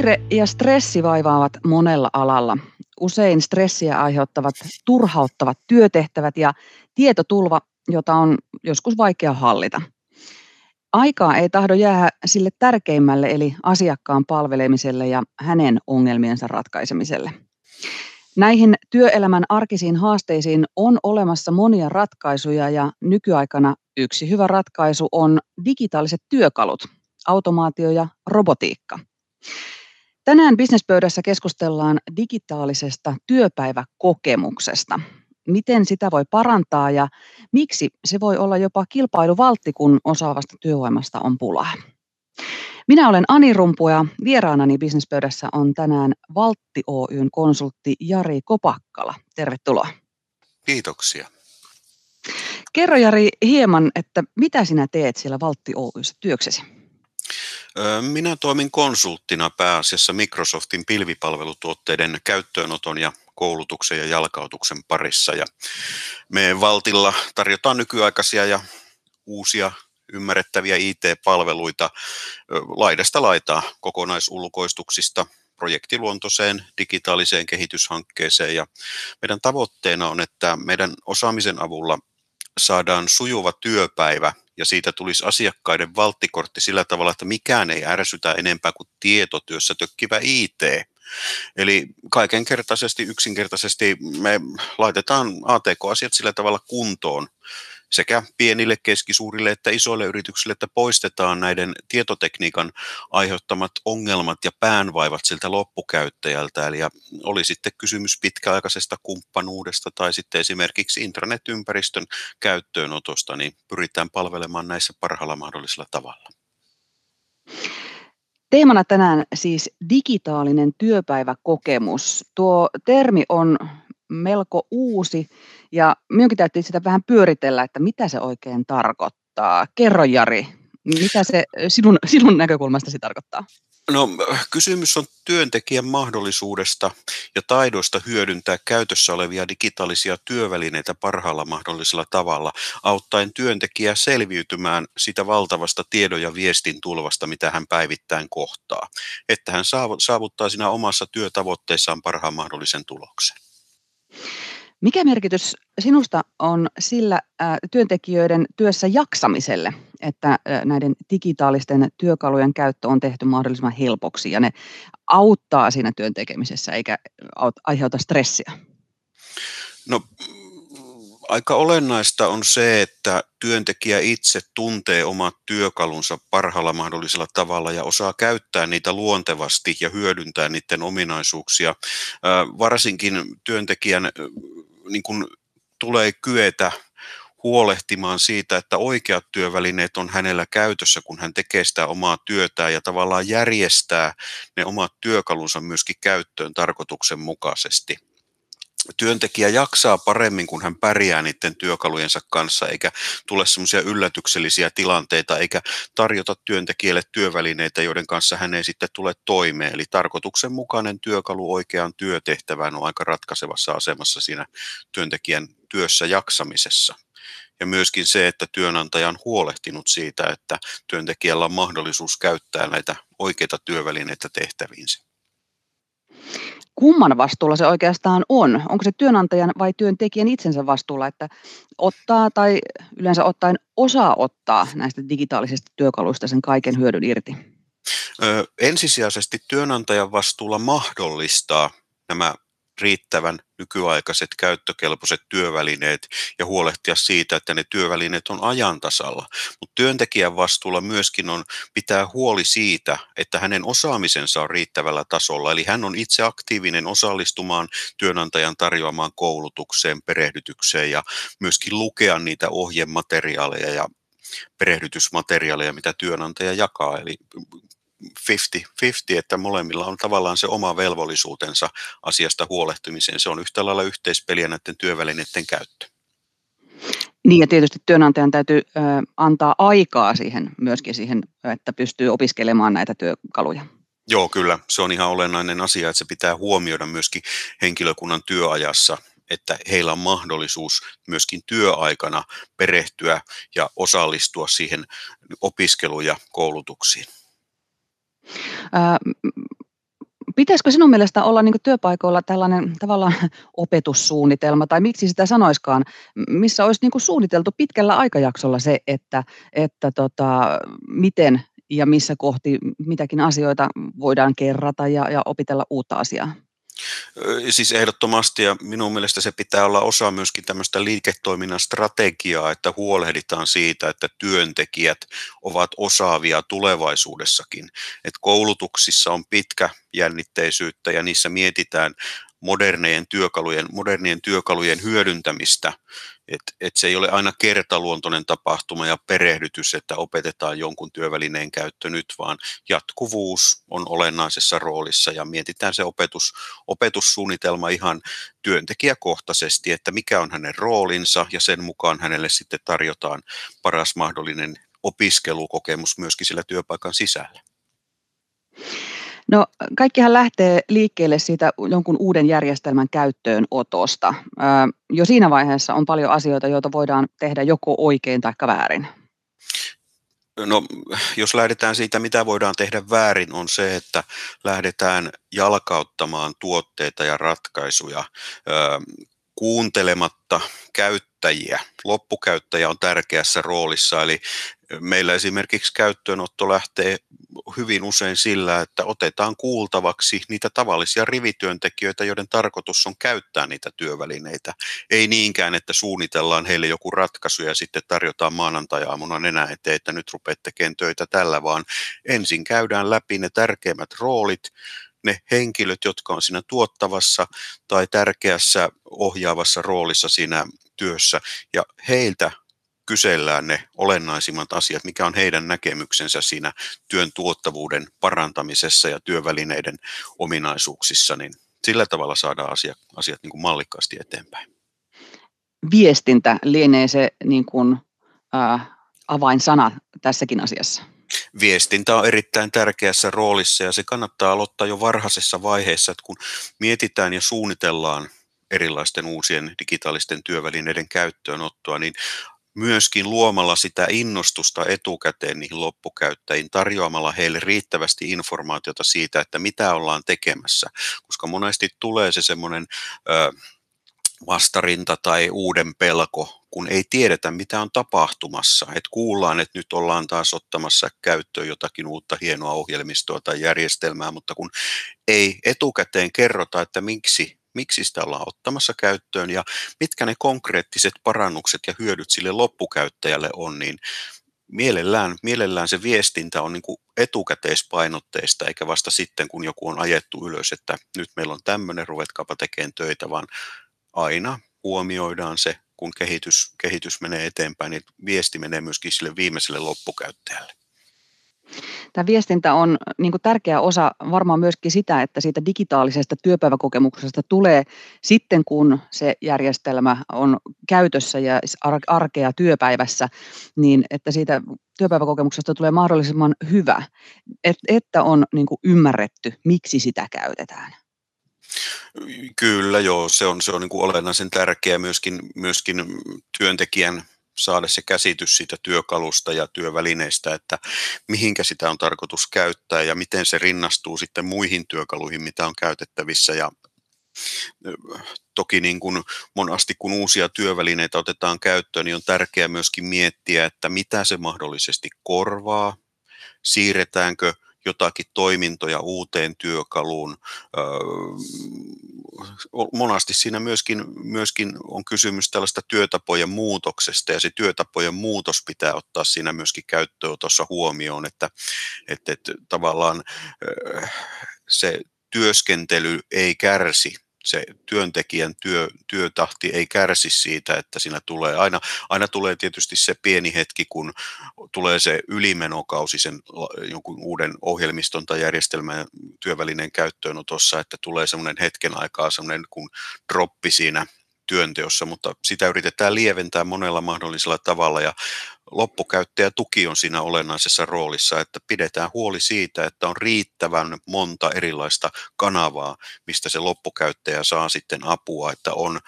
Kiire ja stressi vaivaavat monella alalla. Usein stressiä aiheuttavat turhauttavat työtehtävät ja tietotulva, jota on joskus vaikea hallita. Aikaa ei tahdo jäädä sille tärkeimmälle eli asiakkaan palvelemiselle ja hänen ongelmiensa ratkaisemiselle. Näihin työelämän arkisiin haasteisiin on olemassa monia ratkaisuja ja nykyaikana yksi hyvä ratkaisu on digitaaliset työkalut, automaatio ja robotiikka. Tänään bisnespöydässä keskustellaan digitaalisesta työpäiväkokemuksesta. Miten sitä voi parantaa ja miksi se voi olla jopa kilpailuvaltti, kun osaavasta työvoimasta on pulaa. Minä olen Ani Rumpu ja vieraanani bisnespöydässä on tänään Valtti Oyn konsultti Jari Kopakkala. Tervetuloa. Kiitoksia. Kerro Jari hieman, että mitä sinä teet siellä Valtti Oyssä työksesi? Minä toimin konsulttina pääasiassa Microsoftin pilvipalvelutuotteiden käyttöönoton ja koulutuksen ja jalkautuksen parissa. Ja me Valtilla tarjotaan nykyaikaisia ja uusia ymmärrettäviä IT-palveluita laidasta laitaa kokonaisulkoistuksista projektiluontoiseen digitaaliseen kehityshankkeeseen. Ja meidän tavoitteena on, että meidän osaamisen avulla saadaan sujuva työpäivä ja siitä tulisi asiakkaiden valttikortti sillä tavalla, että mikään ei ärsytä enempää kuin tietotyössä tökkivä IT. Eli kaikenkertaisesti, yksinkertaisesti me laitetaan ATK-asiat sillä tavalla kuntoon, sekä pienille, keskisuurille että isoille yrityksille, että poistetaan näiden tietotekniikan aiheuttamat ongelmat ja päänvaivat siltä loppukäyttäjältä. Eli oli sitten kysymys pitkäaikaisesta kumppanuudesta tai sitten esimerkiksi internetympäristön käyttöönotosta, niin pyritään palvelemaan näissä parhaalla mahdollisella tavalla. Teemana tänään siis digitaalinen työpäiväkokemus. Tuo termi on melko uusi ja minunkin täytyy sitä vähän pyöritellä, että mitä se oikein tarkoittaa. Kerro Jari, mitä se sinun, sinun näkökulmastasi tarkoittaa? No, kysymys on työntekijän mahdollisuudesta ja taidoista hyödyntää käytössä olevia digitaalisia työvälineitä parhaalla mahdollisella tavalla, auttaen työntekijää selviytymään sitä valtavasta tiedon ja viestin tulvasta, mitä hän päivittäin kohtaa, että hän saavuttaa siinä omassa työtavoitteessaan parhaan mahdollisen tuloksen. Mikä merkitys sinusta on sillä työntekijöiden työssä jaksamiselle, että näiden digitaalisten työkalujen käyttö on tehty mahdollisimman helpoksi ja ne auttaa siinä työn tekemisessä eikä aiheuta stressiä? No aika olennaista on se, että työntekijä itse tuntee omat työkalunsa parhaalla mahdollisella tavalla ja osaa käyttää niitä luontevasti ja hyödyntää niiden ominaisuuksia. Varsinkin työntekijän niin kuin tulee kyetä huolehtimaan siitä, että oikeat työvälineet on hänellä käytössä, kun hän tekee sitä omaa työtään ja tavallaan järjestää ne omat työkalunsa myöskin käyttöön tarkoituksenmukaisesti työntekijä jaksaa paremmin, kun hän pärjää niiden työkalujensa kanssa, eikä tule semmoisia yllätyksellisiä tilanteita, eikä tarjota työntekijälle työvälineitä, joiden kanssa hän ei sitten tule toimeen. Eli tarkoituksenmukainen työkalu oikeaan työtehtävään on aika ratkaisevassa asemassa siinä työntekijän työssä jaksamisessa. Ja myöskin se, että työnantaja on huolehtinut siitä, että työntekijällä on mahdollisuus käyttää näitä oikeita työvälineitä tehtäviinsä kumman vastuulla se oikeastaan on? Onko se työnantajan vai työntekijän itsensä vastuulla, että ottaa tai yleensä ottaen osaa ottaa näistä digitaalisista työkaluista sen kaiken hyödyn irti? Ö, ensisijaisesti työnantajan vastuulla mahdollistaa nämä riittävän nykyaikaiset käyttökelpoiset työvälineet ja huolehtia siitä, että ne työvälineet on ajan tasalla. Mutta työntekijän vastuulla myöskin on pitää huoli siitä, että hänen osaamisensa on riittävällä tasolla. Eli hän on itse aktiivinen osallistumaan työnantajan tarjoamaan koulutukseen, perehdytykseen ja myöskin lukea niitä ohjemateriaaleja ja perehdytysmateriaaleja, mitä työnantaja jakaa. Eli 50-50, että molemmilla on tavallaan se oma velvollisuutensa asiasta huolehtimiseen. Se on yhtä lailla yhteispeliä näiden työvälineiden käyttö. Niin ja tietysti työnantajan täytyy ö, antaa aikaa siihen myöskin siihen, että pystyy opiskelemaan näitä työkaluja. Joo, kyllä. Se on ihan olennainen asia, että se pitää huomioida myöskin henkilökunnan työajassa, että heillä on mahdollisuus myöskin työaikana perehtyä ja osallistua siihen opiskeluun ja koulutuksiin. Pitäisikö sinun mielestä olla niin työpaikoilla tällainen tavallaan opetussuunnitelma, tai miksi sitä sanoiskaan, missä olisi niin suunniteltu pitkällä aikajaksolla se, että, että tota, miten ja missä kohti mitäkin asioita voidaan kerrata ja, ja opitella uutta asiaa? Siis ehdottomasti ja minun mielestä se pitää olla osa myöskin tämmöistä liiketoiminnan strategiaa, että huolehditaan siitä, että työntekijät ovat osaavia tulevaisuudessakin. Et koulutuksissa on pitkä jännitteisyyttä ja niissä mietitään modernien työkalujen, modernien työkalujen hyödyntämistä, että et se ei ole aina kertaluontoinen tapahtuma ja perehdytys, että opetetaan jonkun työvälineen käyttö nyt, vaan jatkuvuus on olennaisessa roolissa ja mietitään se opetus, opetussuunnitelma ihan työntekijäkohtaisesti, että mikä on hänen roolinsa ja sen mukaan hänelle sitten tarjotaan paras mahdollinen opiskelukokemus myöskin sillä työpaikan sisällä. No kaikkihan lähtee liikkeelle siitä jonkun uuden järjestelmän käyttöönotosta. Jo siinä vaiheessa on paljon asioita, joita voidaan tehdä joko oikein tai väärin. No, jos lähdetään siitä, mitä voidaan tehdä väärin, on se, että lähdetään jalkauttamaan tuotteita ja ratkaisuja kuuntelematta käyttäjiä. Loppukäyttäjä on tärkeässä roolissa, eli meillä esimerkiksi käyttöönotto lähtee hyvin usein sillä, että otetaan kuultavaksi niitä tavallisia rivityöntekijöitä, joiden tarkoitus on käyttää niitä työvälineitä. Ei niinkään, että suunnitellaan heille joku ratkaisu ja sitten tarjotaan maanantajaamuna nenä eteen, että nyt rupeat tekemään töitä tällä, vaan ensin käydään läpi ne tärkeimmät roolit, ne henkilöt, jotka on siinä tuottavassa tai tärkeässä ohjaavassa roolissa siinä työssä, ja heiltä kysellään ne olennaisimmat asiat, mikä on heidän näkemyksensä siinä työn tuottavuuden parantamisessa ja työvälineiden ominaisuuksissa, niin sillä tavalla saadaan asiat, asiat niin kuin mallikkaasti eteenpäin. Viestintä lienee se niin kuin, äh, avainsana tässäkin asiassa. Viestintä on erittäin tärkeässä roolissa ja se kannattaa aloittaa jo varhaisessa vaiheessa, että kun mietitään ja suunnitellaan erilaisten uusien digitaalisten työvälineiden käyttöönottoa, niin myöskin luomalla sitä innostusta etukäteen niihin loppukäyttäjiin, tarjoamalla heille riittävästi informaatiota siitä, että mitä ollaan tekemässä, koska monesti tulee se semmoinen vastarinta tai uuden pelko, kun ei tiedetä, mitä on tapahtumassa. Et kuullaan, että nyt ollaan taas ottamassa käyttöön jotakin uutta hienoa ohjelmistoa tai järjestelmää, mutta kun ei etukäteen kerrota, että miksi miksi sitä ollaan ottamassa käyttöön ja mitkä ne konkreettiset parannukset ja hyödyt sille loppukäyttäjälle on, niin mielellään, mielellään se viestintä on niin kuin etukäteispainotteista, eikä vasta sitten, kun joku on ajettu ylös, että nyt meillä on tämmöinen, ruvetkaapa tekemään töitä, vaan aina huomioidaan se, kun kehitys, kehitys menee eteenpäin, niin viesti menee myöskin sille viimeiselle loppukäyttäjälle. Tämä viestintä on niin kuin tärkeä osa varmaan myöskin sitä, että siitä digitaalisesta työpäiväkokemuksesta tulee sitten, kun se järjestelmä on käytössä ja arkea työpäivässä, niin että siitä työpäiväkokemuksesta tulee mahdollisimman hyvä, että on niin kuin ymmärretty, miksi sitä käytetään. Kyllä joo, se on, se on niin kuin olennaisen tärkeää myöskin, myöskin työntekijän saada se käsitys siitä työkalusta ja työvälineistä, että mihinkä sitä on tarkoitus käyttää ja miten se rinnastuu sitten muihin työkaluihin, mitä on käytettävissä ja Toki niin kuin monasti kun uusia työvälineitä otetaan käyttöön, niin on tärkeää myöskin miettiä, että mitä se mahdollisesti korvaa, siirretäänkö jotakin toimintoja uuteen työkaluun. Monasti siinä myöskin, myöskin on kysymys tällaista työtapojen muutoksesta ja se työtapojen muutos pitää ottaa siinä myöskin käyttöönotossa huomioon, että, että, että tavallaan se työskentely ei kärsi se työntekijän työ, työtahti ei kärsi siitä, että siinä tulee aina, aina tulee tietysti se pieni hetki, kun tulee se ylimenokausi sen jonkun uuden ohjelmiston tai järjestelmän työvälineen käyttöönotossa, että tulee semmoinen hetken aikaa semmoinen kun droppi siinä työnteossa, mutta sitä yritetään lieventää monella mahdollisella tavalla ja loppukäyttäjätuki on siinä olennaisessa roolissa, että pidetään huoli siitä, että on riittävän monta erilaista kanavaa, mistä se loppukäyttäjä saa sitten apua, että on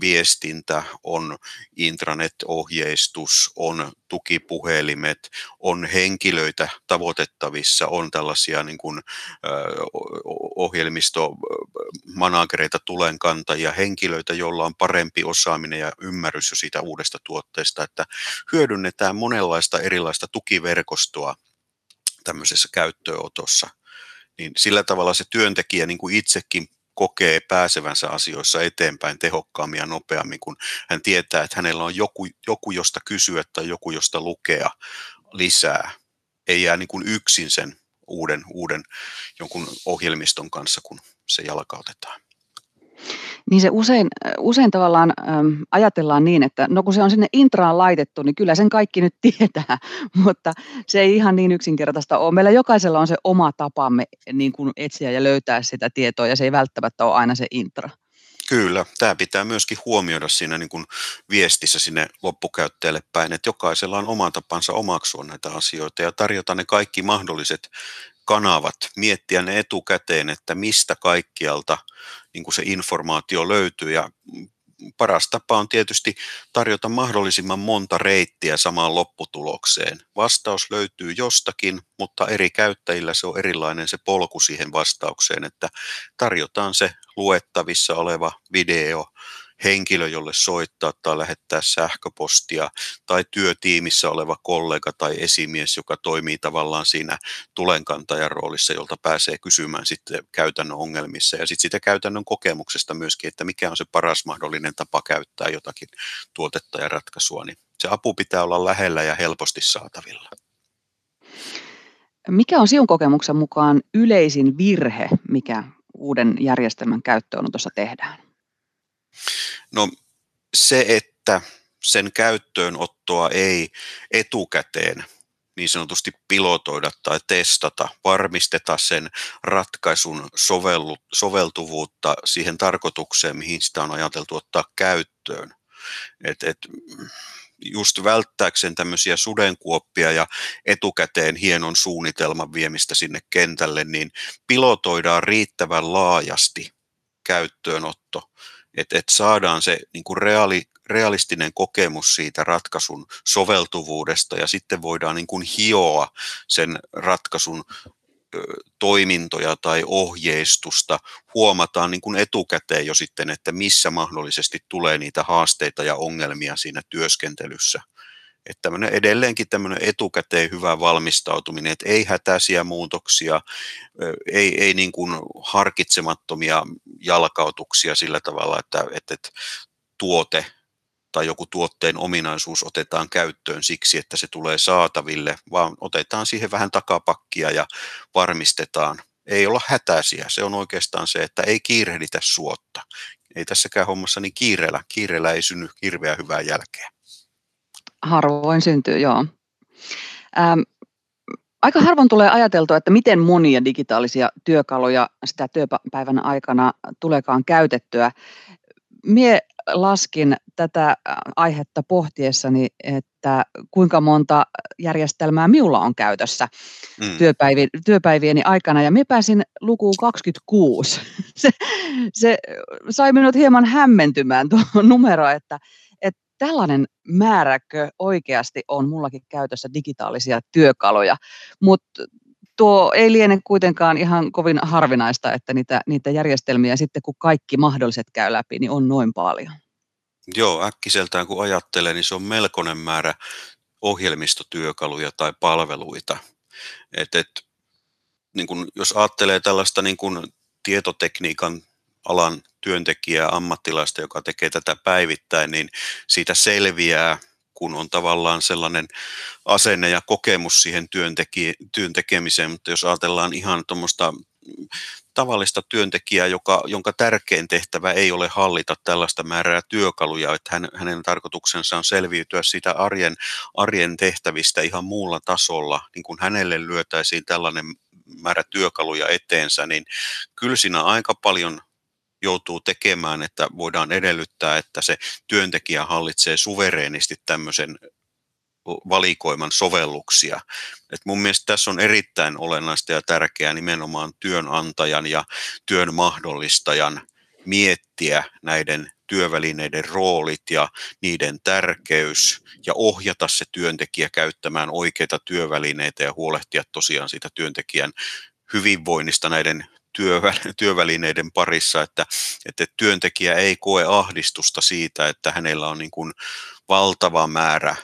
viestintä, on intranet-ohjeistus, on tukipuhelimet, on henkilöitä tavoitettavissa, on tällaisia niin kuin, ohjelmistomanagereita, tulenkantajia, henkilöitä, joilla on parempi osaaminen ja ymmärrys jo siitä uudesta tuotteesta, että hyödynnetään monenlaista erilaista tukiverkostoa tämmöisessä käyttöönotossa, niin sillä tavalla se työntekijä niin kuin itsekin kokee pääsevänsä asioissa eteenpäin tehokkaammin ja nopeammin, kun hän tietää, että hänellä on joku, joku josta kysyä tai joku, josta lukea lisää. Ei jää niin kuin yksin sen uuden, uuden jonkun ohjelmiston kanssa, kun se jalkautetaan. Niin se usein, usein tavallaan äm, ajatellaan niin, että no kun se on sinne intraan laitettu, niin kyllä sen kaikki nyt tietää, mutta se ei ihan niin yksinkertaista ole. Meillä jokaisella on se oma tapamme niin kuin etsiä ja löytää sitä tietoa ja se ei välttämättä ole aina se intra. Kyllä, tämä pitää myöskin huomioida siinä niin kuin viestissä sinne loppukäyttäjälle päin, että jokaisella on oma tapansa omaksua näitä asioita ja tarjota ne kaikki mahdolliset kanavat, miettiä ne etukäteen, että mistä kaikkialta niin kuin se informaatio löytyy ja paras tapa on tietysti tarjota mahdollisimman monta reittiä samaan lopputulokseen. Vastaus löytyy jostakin, mutta eri käyttäjillä se on erilainen se polku siihen vastaukseen, että tarjotaan se luettavissa oleva video, henkilö, jolle soittaa tai lähettää sähköpostia, tai työtiimissä oleva kollega tai esimies, joka toimii tavallaan siinä tulenkantajan roolissa, jolta pääsee kysymään sitten käytännön ongelmissa ja sitten sitä käytännön kokemuksesta myöskin, että mikä on se paras mahdollinen tapa käyttää jotakin tuotetta ja ratkaisua, niin se apu pitää olla lähellä ja helposti saatavilla. Mikä on sinun kokemuksen mukaan yleisin virhe, mikä uuden järjestelmän käyttöönotossa tehdään? No se, että sen käyttöönottoa ei etukäteen niin sanotusti pilotoida tai testata, varmisteta sen ratkaisun sovellu, soveltuvuutta siihen tarkoitukseen, mihin sitä on ajateltu ottaa käyttöön. Et, et, just välttääkseen tämmöisiä sudenkuoppia ja etukäteen hienon suunnitelman viemistä sinne kentälle, niin pilotoidaan riittävän laajasti käyttöönotto että et saadaan se niin kuin reaali, realistinen kokemus siitä ratkaisun soveltuvuudesta ja sitten voidaan niin kuin hioa sen ratkaisun toimintoja tai ohjeistusta, huomataan niin kuin etukäteen jo sitten, että missä mahdollisesti tulee niitä haasteita ja ongelmia siinä työskentelyssä. Että tämmöinen edelleenkin tämmöinen etukäteen hyvä valmistautuminen, että ei hätäisiä muutoksia, ei, ei niin kuin harkitsemattomia jalkautuksia sillä tavalla, että, että, että tuote tai joku tuotteen ominaisuus otetaan käyttöön siksi, että se tulee saataville, vaan otetaan siihen vähän takapakkia ja varmistetaan. Ei olla hätäisiä, se on oikeastaan se, että ei kiirehditä suotta. Ei tässäkään hommassa niin kiireellä, kiireellä ei synny hirveän hyvää jälkeä. Harvoin syntyy, joo. Ähm, aika harvoin tulee ajateltua, että miten monia digitaalisia työkaluja sitä työpäivän aikana tuleekaan käytettyä. Mie laskin tätä aihetta pohtiessani, että kuinka monta järjestelmää minulla on käytössä mm. työpäivi, työpäivieni aikana, ja minä pääsin lukuun 26. Se, se sai minut hieman hämmentymään tuo numero, että, tällainen määräkö oikeasti on mullakin käytössä digitaalisia työkaluja, mutta tuo ei liene kuitenkaan ihan kovin harvinaista, että niitä, niitä järjestelmiä sitten kun kaikki mahdolliset käy läpi, niin on noin paljon. Joo, äkkiseltään kun ajattelee, niin se on melkoinen määrä ohjelmistotyökaluja tai palveluita. Et, et, niin kun, jos ajattelee tällaista niin kun tietotekniikan alan työntekijää, ammattilaista, joka tekee tätä päivittäin, niin siitä selviää, kun on tavallaan sellainen asenne ja kokemus siihen työntekijä, työn tekemiseen, mutta jos ajatellaan ihan tuommoista tavallista työntekijää, joka, jonka tärkein tehtävä ei ole hallita tällaista määrää työkaluja, että hän, hänen tarkoituksensa on selviytyä siitä arjen, arjen tehtävistä ihan muulla tasolla, niin kun hänelle lyötäisiin tällainen määrä työkaluja eteensä, niin kyllä siinä aika paljon joutuu tekemään, että voidaan edellyttää, että se työntekijä hallitsee suvereenisti tämmöisen valikoiman sovelluksia. Et mun mielestä tässä on erittäin olennaista ja tärkeää nimenomaan työnantajan ja työn mahdollistajan miettiä näiden työvälineiden roolit ja niiden tärkeys ja ohjata se työntekijä käyttämään oikeita työvälineitä ja huolehtia tosiaan siitä työntekijän hyvinvoinnista näiden työvälineiden parissa, että, että työntekijä ei koe ahdistusta siitä, että hänellä on niin kuin valtava määrä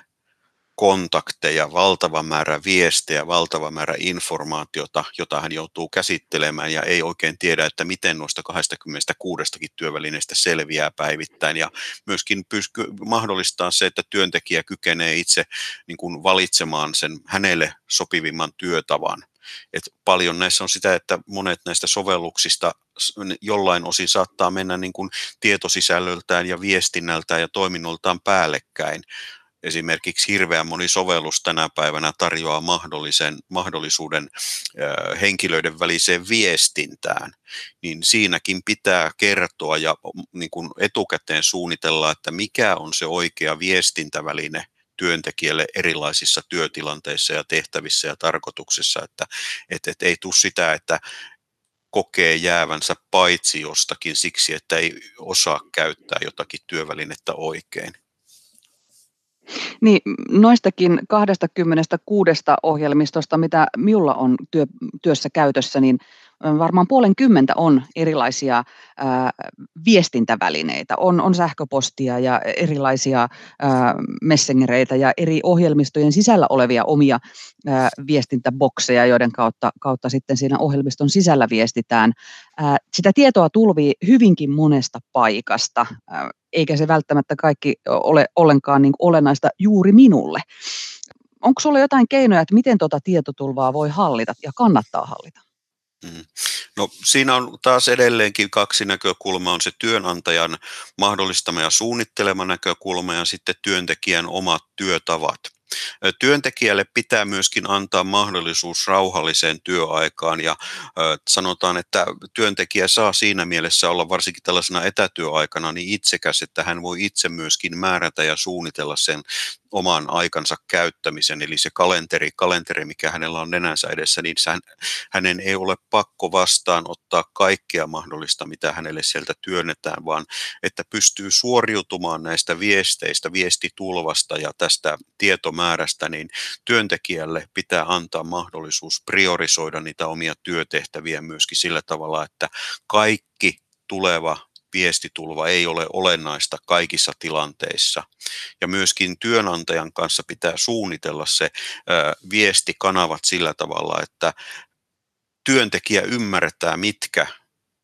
kontakteja, valtava määrä viestejä, valtava määrä informaatiota, jota hän joutuu käsittelemään ja ei oikein tiedä, että miten noista 26 työvälineistä selviää päivittäin ja myöskin pysky, mahdollistaa se, että työntekijä kykenee itse niin kuin valitsemaan sen hänelle sopivimman työtavan. Et paljon näissä on sitä, että monet näistä sovelluksista jollain osin saattaa mennä niin kuin tietosisällöltään ja viestinnältään ja toiminnoltaan päällekkäin. Esimerkiksi hirveän moni sovellus tänä päivänä tarjoaa mahdollisen, mahdollisuuden henkilöiden väliseen viestintään, niin siinäkin pitää kertoa ja niin kuin etukäteen suunnitella, että mikä on se oikea viestintäväline työntekijälle erilaisissa työtilanteissa ja tehtävissä ja tarkoituksissa, että et, et ei tule sitä, että kokee jäävänsä paitsi jostakin siksi, että ei osaa käyttää jotakin työvälinettä oikein. Niin, noistakin 26 ohjelmistosta, mitä minulla on työ, työssä käytössä, niin varmaan puolen kymmentä on erilaisia ää, viestintävälineitä. On, on sähköpostia ja erilaisia ää, messengereitä ja eri ohjelmistojen sisällä olevia omia ää, viestintäbokseja, joiden kautta, kautta sitten siinä ohjelmiston sisällä viestitään. Ää, sitä tietoa tulvii hyvinkin monesta paikasta, ää, eikä se välttämättä kaikki ole ollenkaan niin olennaista juuri minulle. Onko sinulla jotain keinoja, että miten tuota tietotulvaa voi hallita ja kannattaa hallita? Mm. No siinä on taas edelleenkin kaksi näkökulmaa, on se työnantajan mahdollistama ja suunnittelema näkökulma ja sitten työntekijän omat työtavat. Työntekijälle pitää myöskin antaa mahdollisuus rauhalliseen työaikaan ja sanotaan, että työntekijä saa siinä mielessä olla varsinkin tällaisena etätyöaikana niin itsekäs, että hän voi itse myöskin määrätä ja suunnitella sen oman aikansa käyttämisen, eli se kalenteri, kalenteri mikä hänellä on nenänsä edessä, niin hän, hänen ei ole pakko vastaanottaa kaikkea mahdollista, mitä hänelle sieltä työnnetään, vaan että pystyy suoriutumaan näistä viesteistä, viestitulvasta ja tästä tietomäärästä, niin työntekijälle pitää antaa mahdollisuus priorisoida niitä omia työtehtäviä myöskin sillä tavalla, että kaikki tuleva viestitulva ei ole olennaista kaikissa tilanteissa. Ja myöskin työnantajan kanssa pitää suunnitella se viestikanavat sillä tavalla, että työntekijä ymmärtää, mitkä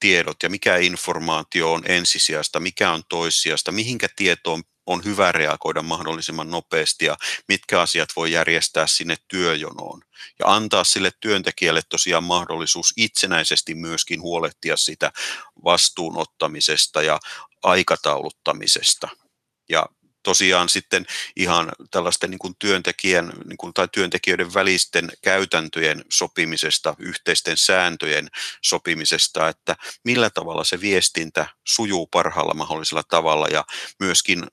tiedot ja mikä informaatio on ensisijasta, mikä on toissijasta, mihinkä tietoon on hyvä reagoida mahdollisimman nopeasti ja mitkä asiat voi järjestää sinne työjonoon. Ja antaa sille työntekijälle tosiaan mahdollisuus itsenäisesti myöskin huolehtia sitä vastuunottamisesta ja aikatauluttamisesta. Ja tosiaan sitten ihan tällaisten niin kuin työntekijän niin kuin, tai työntekijöiden välisten käytäntöjen sopimisesta, yhteisten sääntöjen sopimisesta, että millä tavalla se viestintä sujuu parhaalla mahdollisella tavalla ja myöskin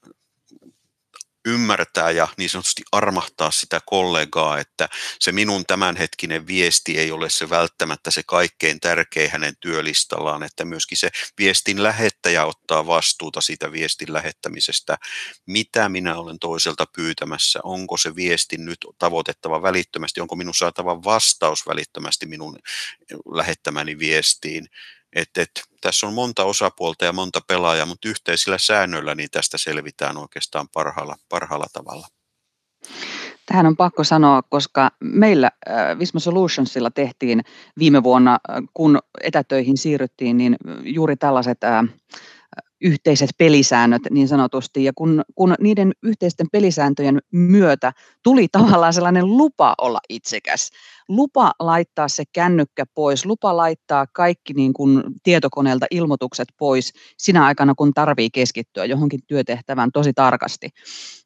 ymmärtää ja niin sanotusti armahtaa sitä kollegaa, että se minun tämänhetkinen viesti ei ole se välttämättä se kaikkein tärkein hänen työlistallaan, että myöskin se viestin lähettäjä ottaa vastuuta siitä viestin lähettämisestä, mitä minä olen toiselta pyytämässä, onko se viesti nyt tavoitettava välittömästi, onko minun saatava vastaus välittömästi minun lähettämäni viestiin, et, et, tässä on monta osapuolta ja monta pelaajaa, mutta yhteisillä säännöillä niin tästä selvitään oikeastaan parhaalla, parhaalla tavalla. Tähän on pakko sanoa, koska meillä äh, Visma Solutionsilla tehtiin viime vuonna, äh, kun etätöihin siirryttiin, niin juuri tällaiset äh, yhteiset pelisäännöt niin sanotusti. Ja kun, kun niiden yhteisten pelisääntöjen myötä tuli tavallaan sellainen lupa olla itsekäs, lupa laittaa se kännykkä pois, lupa laittaa kaikki niin kuin tietokoneelta ilmoitukset pois sinä aikana, kun tarvii keskittyä johonkin työtehtävään tosi tarkasti,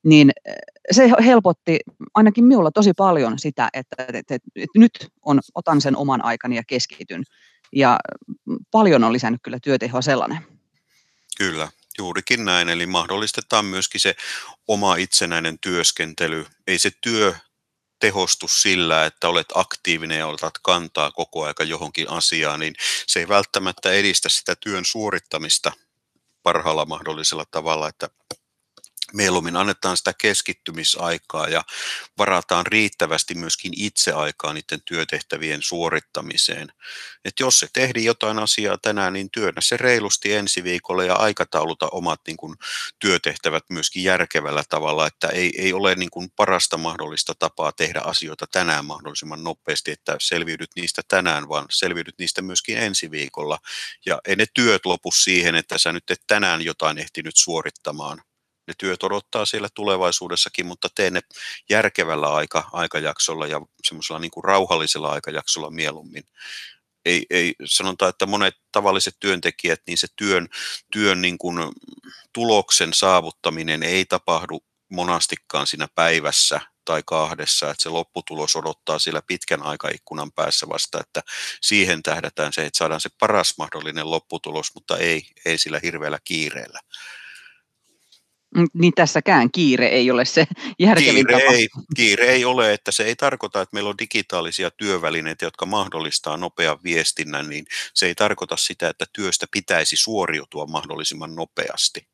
niin eh, se helpotti ainakin minulla tosi paljon sitä, että, että, että, että nyt on, otan sen oman aikani ja keskityn. Ja paljon on lisännyt kyllä työtehoa sellainen. Kyllä, juurikin näin. Eli mahdollistetaan myöskin se oma itsenäinen työskentely. Ei se työ tehostu sillä, että olet aktiivinen ja otat kantaa koko aika johonkin asiaan, niin se ei välttämättä edistä sitä työn suorittamista parhaalla mahdollisella tavalla, että mieluummin annetaan sitä keskittymisaikaa ja varataan riittävästi myöskin itseaikaa niiden työtehtävien suorittamiseen. Et jos se tehdi jotain asiaa tänään, niin työnnä se reilusti ensi viikolla ja aikatauluta omat niin kuin, työtehtävät myöskin järkevällä tavalla, että ei, ei ole niin kuin, parasta mahdollista tapaa tehdä asioita tänään mahdollisimman nopeasti, että selviydyt niistä tänään, vaan selviydyt niistä myöskin ensi viikolla. Ja ei ne työt lopu siihen, että sä nyt et tänään jotain ehtinyt suorittamaan, ne työt odottaa siellä tulevaisuudessakin, mutta tee ne järkevällä aika, aikajaksolla ja semmoisella niin kuin rauhallisella aikajaksolla mieluummin. Ei, ei, sanotaan, että monet tavalliset työntekijät, niin se työn, työn niin kuin tuloksen saavuttaminen ei tapahdu monastikkaan siinä päivässä tai kahdessa, että se lopputulos odottaa siellä pitkän aikaikkunan päässä vasta, että siihen tähdätään se, että saadaan se paras mahdollinen lopputulos, mutta ei, ei sillä hirveällä kiireellä. Niin tässäkään kiire ei ole se järkevin kiire tapa. Ei, kiire ei ole, että se ei tarkoita, että meillä on digitaalisia työvälineitä, jotka mahdollistaa nopean viestinnän, niin se ei tarkoita sitä, että työstä pitäisi suoriutua mahdollisimman nopeasti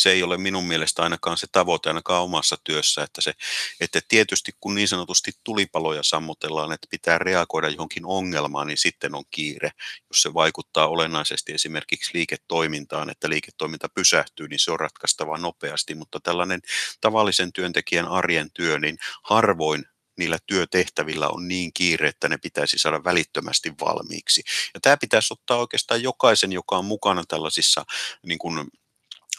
se ei ole minun mielestä ainakaan se tavoite ainakaan omassa työssä, että, se, että tietysti kun niin sanotusti tulipaloja sammutellaan, että pitää reagoida johonkin ongelmaan, niin sitten on kiire. Jos se vaikuttaa olennaisesti esimerkiksi liiketoimintaan, että liiketoiminta pysähtyy, niin se on ratkaistava nopeasti, mutta tällainen tavallisen työntekijän arjen työ, niin harvoin niillä työtehtävillä on niin kiire, että ne pitäisi saada välittömästi valmiiksi. Ja tämä pitäisi ottaa oikeastaan jokaisen, joka on mukana tällaisissa niin kuin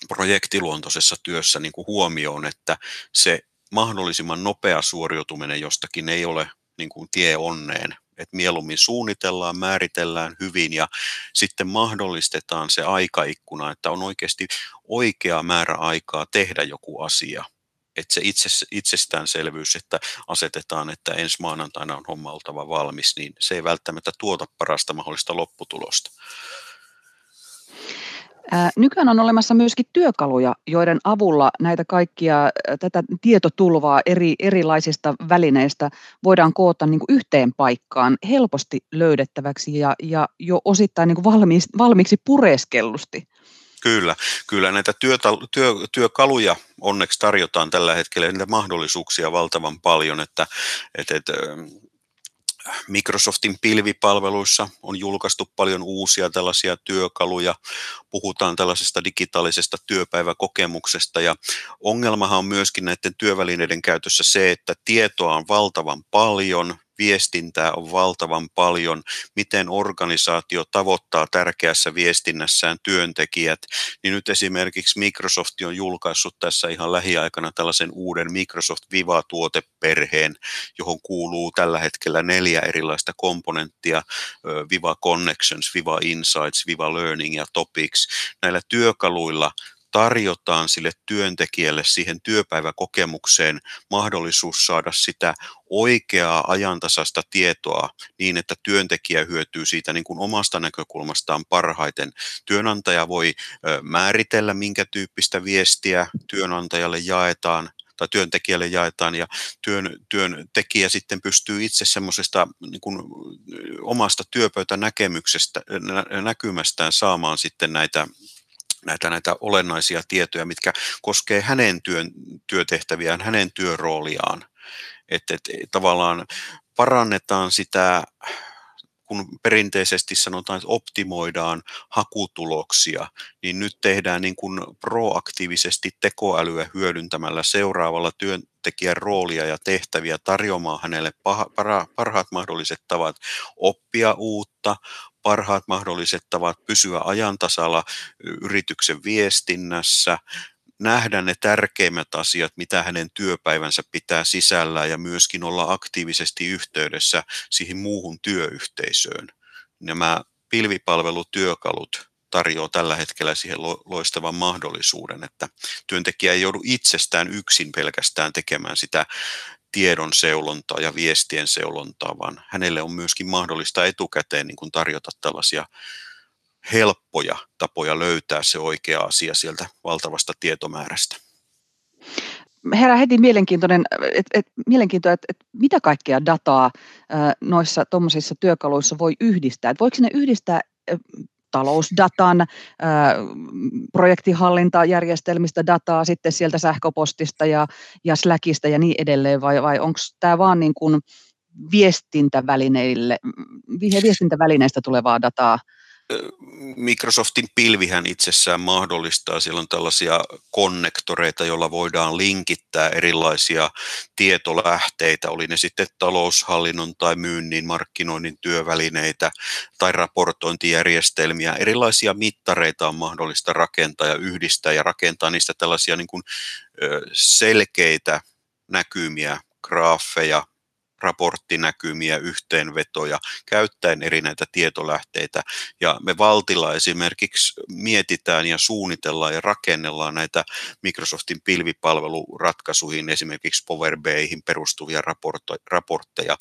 projektiluontoisessa työssä niin kuin huomioon, että se mahdollisimman nopea suoriutuminen jostakin ei ole niin kuin tie onneen. että mieluummin suunnitellaan, määritellään hyvin ja sitten mahdollistetaan se aikaikkuna, että on oikeasti oikea määrä aikaa tehdä joku asia. Että se itse, itsestäänselvyys, että asetetaan, että ensi maanantaina on homma oltava valmis, niin se ei välttämättä tuota parasta mahdollista lopputulosta. Nykyään on olemassa myöskin työkaluja, joiden avulla näitä kaikkia, tätä tietotulvaa eri, erilaisista välineistä voidaan koota niin kuin yhteen paikkaan helposti löydettäväksi ja, ja jo osittain niin kuin valmiiksi, valmiiksi pureskellusti. Kyllä, kyllä näitä työtä, työ, työkaluja onneksi tarjotaan tällä hetkellä, niitä mahdollisuuksia valtavan paljon, että, että, että Microsoftin pilvipalveluissa on julkaistu paljon uusia tällaisia työkaluja. Puhutaan tällaisesta digitaalisesta työpäiväkokemuksesta ja ongelmahan on myöskin näiden työvälineiden käytössä se, että tietoa on valtavan paljon, viestintää on valtavan paljon, miten organisaatio tavoittaa tärkeässä viestinnässään työntekijät, niin nyt esimerkiksi Microsoft on julkaissut tässä ihan lähiaikana tällaisen uuden Microsoft Viva-tuoteperheen, johon kuuluu tällä hetkellä neljä erilaista komponenttia, Viva Connections, Viva Insights, Viva Learning ja Topics. Näillä työkaluilla tarjotaan sille työntekijälle siihen työpäiväkokemukseen mahdollisuus saada sitä oikeaa ajantasasta tietoa niin, että työntekijä hyötyy siitä niin kuin omasta näkökulmastaan parhaiten. Työnantaja voi määritellä, minkä tyyppistä viestiä työnantajalle jaetaan, tai työntekijälle jaetaan ja työn, työntekijä sitten pystyy itse semmoisesta niin omasta työpöytänäkemyksestä, näkymästään saamaan sitten näitä näitä, näitä olennaisia tietoja, mitkä koskee hänen työn, työtehtäviään, hänen työrooliaan. Että et, tavallaan parannetaan sitä, kun perinteisesti sanotaan, että optimoidaan hakutuloksia, niin nyt tehdään niin kuin proaktiivisesti tekoälyä hyödyntämällä seuraavalla työntekijän roolia ja tehtäviä tarjoamaan hänelle parhaat mahdolliset tavat oppia uutta, parhaat mahdolliset tavat pysyä ajantasalla yrityksen viestinnässä, nähdä ne tärkeimmät asiat, mitä hänen työpäivänsä pitää sisällään ja myöskin olla aktiivisesti yhteydessä siihen muuhun työyhteisöön. Nämä pilvipalvelutyökalut tarjoaa tällä hetkellä siihen loistavan mahdollisuuden, että työntekijä ei joudu itsestään yksin pelkästään tekemään sitä tiedon seulontaa ja viestien seulontaa, vaan hänelle on myöskin mahdollista etukäteen niin kuin tarjota tällaisia helppoja tapoja löytää se oikea asia sieltä valtavasta tietomäärästä. Herää heti mielenkiintoinen, et, et, mielenkiintoa, että et mitä kaikkea dataa ä, noissa tuommoisissa työkaluissa voi yhdistää. Et voiko ne yhdistää talousdatan, projektihallintajärjestelmistä dataa sitten sieltä sähköpostista ja, ja Slackista ja niin edelleen, vai, vai onko tämä vaan niin kuin viestintävälineille, viestintävälineistä tulevaa dataa, Microsoftin pilvihän itsessään mahdollistaa, siellä on tällaisia konnektoreita, joilla voidaan linkittää erilaisia tietolähteitä, oli ne sitten taloushallinnon tai myynnin, markkinoinnin työvälineitä tai raportointijärjestelmiä. Erilaisia mittareita on mahdollista rakentaa ja yhdistää ja rakentaa niistä tällaisia niin kuin selkeitä näkymiä, graafeja, raporttinäkymiä, yhteenvetoja, käyttäen eri näitä tietolähteitä. Ja me Valtilla esimerkiksi mietitään ja suunnitellaan ja rakennellaan näitä Microsoftin pilvipalveluratkaisuihin, esimerkiksi Power BIhin perustuvia raportteja.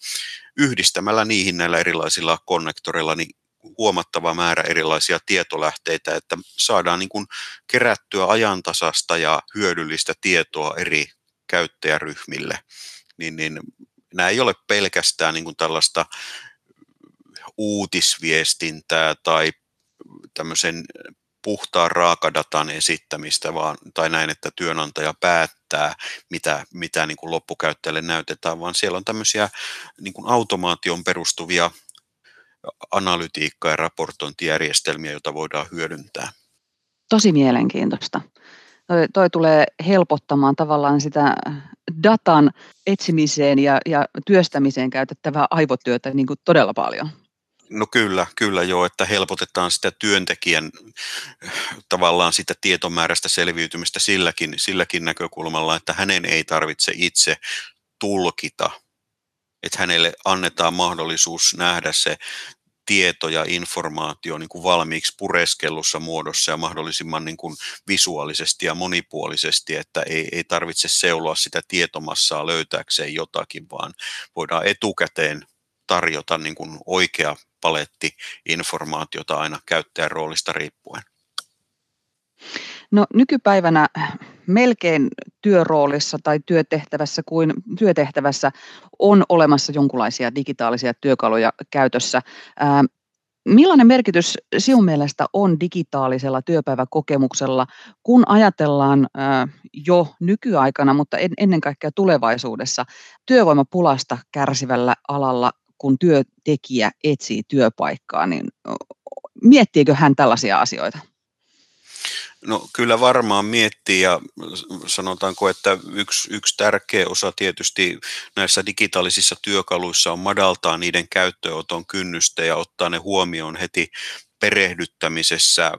Yhdistämällä niihin näillä erilaisilla konnektoreilla, niin huomattava määrä erilaisia tietolähteitä, että saadaan niin kuin kerättyä ajantasasta ja hyödyllistä tietoa eri käyttäjäryhmille. Niin, niin nämä ei ole pelkästään niin kuin tällaista uutisviestintää tai tämmöisen puhtaan raakadatan esittämistä, vaan, tai näin, että työnantaja päättää, mitä, mitä niin kuin loppukäyttäjälle näytetään, vaan siellä on tämmöisiä niin kuin automaation perustuvia analytiikka- ja raportointijärjestelmiä, joita voidaan hyödyntää. Tosi mielenkiintoista. Toi, toi tulee helpottamaan tavallaan sitä datan etsimiseen ja, ja työstämiseen käytettävää aivotyötä niin kuin todella paljon. No kyllä, kyllä joo, että helpotetaan sitä työntekijän tavallaan sitä tietomäärästä selviytymistä silläkin, silläkin näkökulmalla, että hänen ei tarvitse itse tulkita, että hänelle annetaan mahdollisuus nähdä se tieto ja informaatio niin kuin valmiiksi pureskellussa muodossa ja mahdollisimman niin kuin visuaalisesti ja monipuolisesti, että ei, ei tarvitse seuloa sitä tietomassaa löytääkseen jotakin, vaan voidaan etukäteen tarjota niin kuin oikea paletti informaatiota aina käyttäjän roolista riippuen. No nykypäivänä melkein työroolissa tai työtehtävässä kuin työtehtävässä on olemassa jonkinlaisia digitaalisia työkaluja käytössä. Ää, millainen merkitys sinun mielestä on digitaalisella työpäiväkokemuksella, kun ajatellaan ää, jo nykyaikana, mutta en, ennen kaikkea tulevaisuudessa työvoimapulasta kärsivällä alalla, kun työntekijä etsii työpaikkaa, niin miettiikö hän tällaisia asioita? No kyllä varmaan miettii ja sanotaanko, että yksi, yksi tärkeä osa tietysti näissä digitaalisissa työkaluissa on madaltaa niiden käyttöönoton kynnystä ja ottaa ne huomioon heti perehdyttämisessä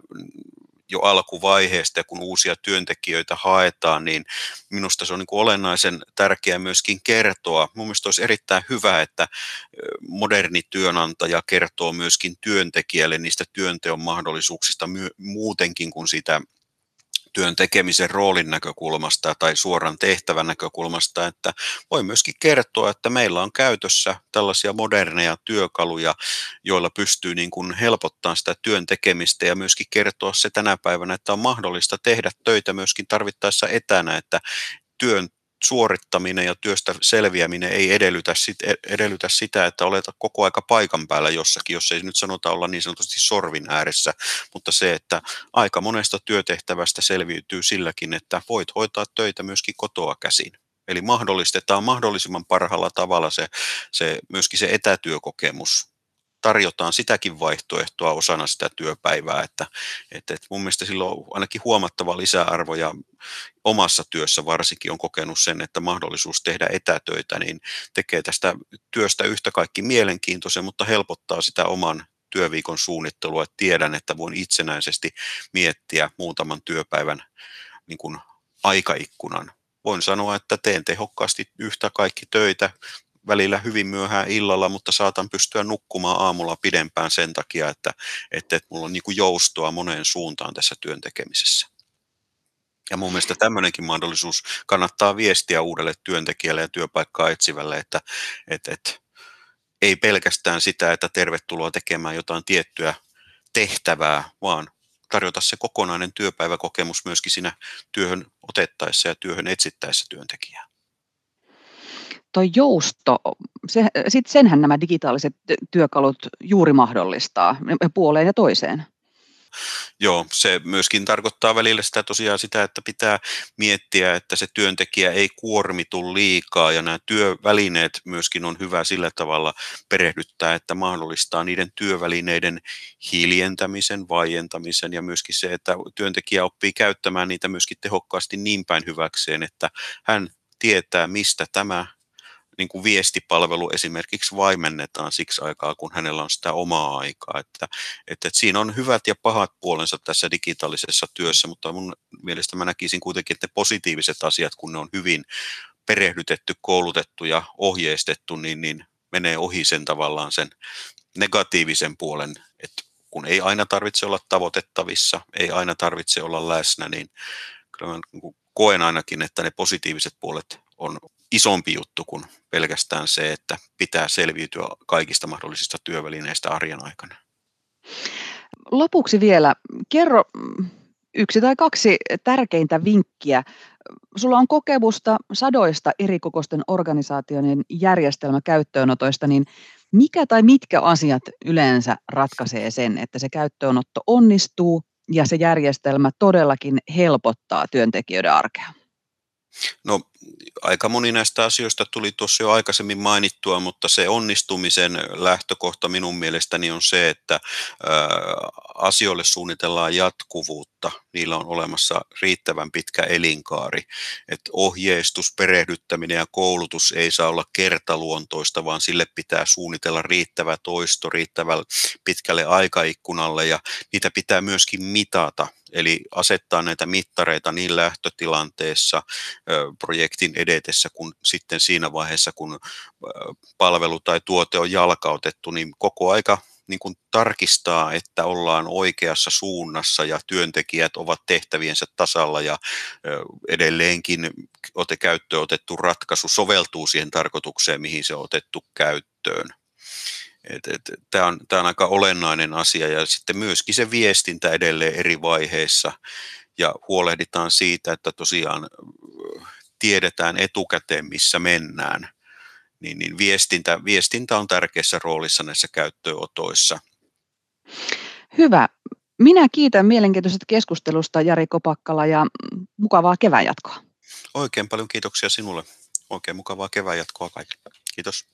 jo alkuvaiheesta, kun uusia työntekijöitä haetaan, niin minusta se on niin olennaisen tärkeää myöskin kertoa. Mun mielestä olisi erittäin hyvä, että moderni työnantaja kertoo myöskin työntekijälle niistä työnteon mahdollisuuksista muutenkin kuin sitä työn tekemisen roolin näkökulmasta tai suoran tehtävän näkökulmasta, että voi myöskin kertoa, että meillä on käytössä tällaisia moderneja työkaluja, joilla pystyy niin kuin helpottamaan sitä työn tekemistä ja myöskin kertoa se tänä päivänä, että on mahdollista tehdä töitä myöskin tarvittaessa etänä, että työn suorittaminen ja työstä selviäminen ei edellytä, sit, e, edellytä sitä, että olet koko aika paikan päällä jossakin, jos ei nyt sanota olla niin sanotusti sorvin ääressä, mutta se, että aika monesta työtehtävästä selviytyy silläkin, että voit hoitaa töitä myöskin kotoa käsin. Eli mahdollistetaan mahdollisimman parhaalla tavalla se, se myöskin se etätyökokemus tarjotaan sitäkin vaihtoehtoa osana sitä työpäivää, että, että, että mun mielestä sillä on ainakin huomattava lisäarvo ja omassa työssä varsinkin on kokenut sen, että mahdollisuus tehdä etätöitä, niin tekee tästä työstä yhtä kaikki mielenkiintoisen, mutta helpottaa sitä oman työviikon suunnittelua, että tiedän, että voin itsenäisesti miettiä muutaman työpäivän niin kuin aikaikkunan. Voin sanoa, että teen tehokkaasti yhtä kaikki töitä, välillä hyvin myöhään illalla, mutta saatan pystyä nukkumaan aamulla pidempään sen takia, että, että, että mulla on niin kuin joustoa moneen suuntaan tässä työn tekemisessä. Ja mun mielestä tämmöinenkin mahdollisuus kannattaa viestiä uudelle työntekijälle ja työpaikkaa etsivälle, että, että, että ei pelkästään sitä, että tervetuloa tekemään jotain tiettyä tehtävää, vaan tarjota se kokonainen työpäiväkokemus myöskin siinä työhön otettaessa ja työhön etsittäessä työntekijää tuo jousto, se, sit senhän nämä digitaaliset työkalut juuri mahdollistaa puoleen ja toiseen. joo, se myöskin tarkoittaa välillä sitä tosiaan sitä, että pitää miettiä, että se työntekijä ei kuormitu liikaa ja nämä työvälineet myöskin on hyvä sillä tavalla perehdyttää, että mahdollistaa niiden työvälineiden hiljentämisen, vaientamisen ja myöskin se, että työntekijä oppii käyttämään niitä myöskin tehokkaasti niin päin hyväkseen, että hän tietää, mistä tämä niin kuin viestipalvelu esimerkiksi vaimennetaan siksi aikaa, kun hänellä on sitä omaa aikaa. Että, että, että siinä on hyvät ja pahat puolensa tässä digitaalisessa työssä, mutta mun mielestä mä näkisin kuitenkin, että ne positiiviset asiat, kun ne on hyvin perehdytetty, koulutettu ja ohjeistettu, niin, niin menee ohi sen tavallaan sen negatiivisen puolen, että kun ei aina tarvitse olla tavoitettavissa, ei aina tarvitse olla läsnä, niin kyllä mä niin koen ainakin, että ne positiiviset puolet on isompi juttu kuin pelkästään se, että pitää selviytyä kaikista mahdollisista työvälineistä arjen aikana. Lopuksi vielä, kerro yksi tai kaksi tärkeintä vinkkiä. Sulla on kokemusta sadoista erikokoisten organisaatioiden järjestelmäkäyttöönotoista, niin mikä tai mitkä asiat yleensä ratkaisee sen, että se käyttöönotto onnistuu ja se järjestelmä todellakin helpottaa työntekijöiden arkea? No aika moni näistä asioista tuli tuossa jo aikaisemmin mainittua, mutta se onnistumisen lähtökohta minun mielestäni on se, että asioille suunnitellaan jatkuvuutta. Niillä on olemassa riittävän pitkä elinkaari. Että ohjeistus, perehdyttäminen ja koulutus ei saa olla kertaluontoista, vaan sille pitää suunnitella riittävä toisto riittävällä pitkälle aikaikkunalle ja niitä pitää myöskin mitata eli asettaa näitä mittareita niin lähtötilanteessa projektin edetessä kuin sitten siinä vaiheessa, kun palvelu tai tuote on jalkautettu, niin koko aika niin kuin tarkistaa, että ollaan oikeassa suunnassa ja työntekijät ovat tehtäviensä tasalla ja edelleenkin ote käyttöön otettu ratkaisu soveltuu siihen tarkoitukseen, mihin se on otettu käyttöön. Tämä on, on aika olennainen asia ja sitten myöskin se viestintä edelleen eri vaiheissa ja huolehditaan siitä, että tosiaan tiedetään etukäteen, missä mennään. Niin, niin viestintä, viestintä on tärkeässä roolissa näissä käyttöönotoissa. Hyvä. Minä kiitän mielenkiintoisesta keskustelusta Jari Kopakkala ja mukavaa kevään jatkoa. Oikein paljon kiitoksia sinulle. Oikein mukavaa kevään jatkoa kaikille. Kiitos.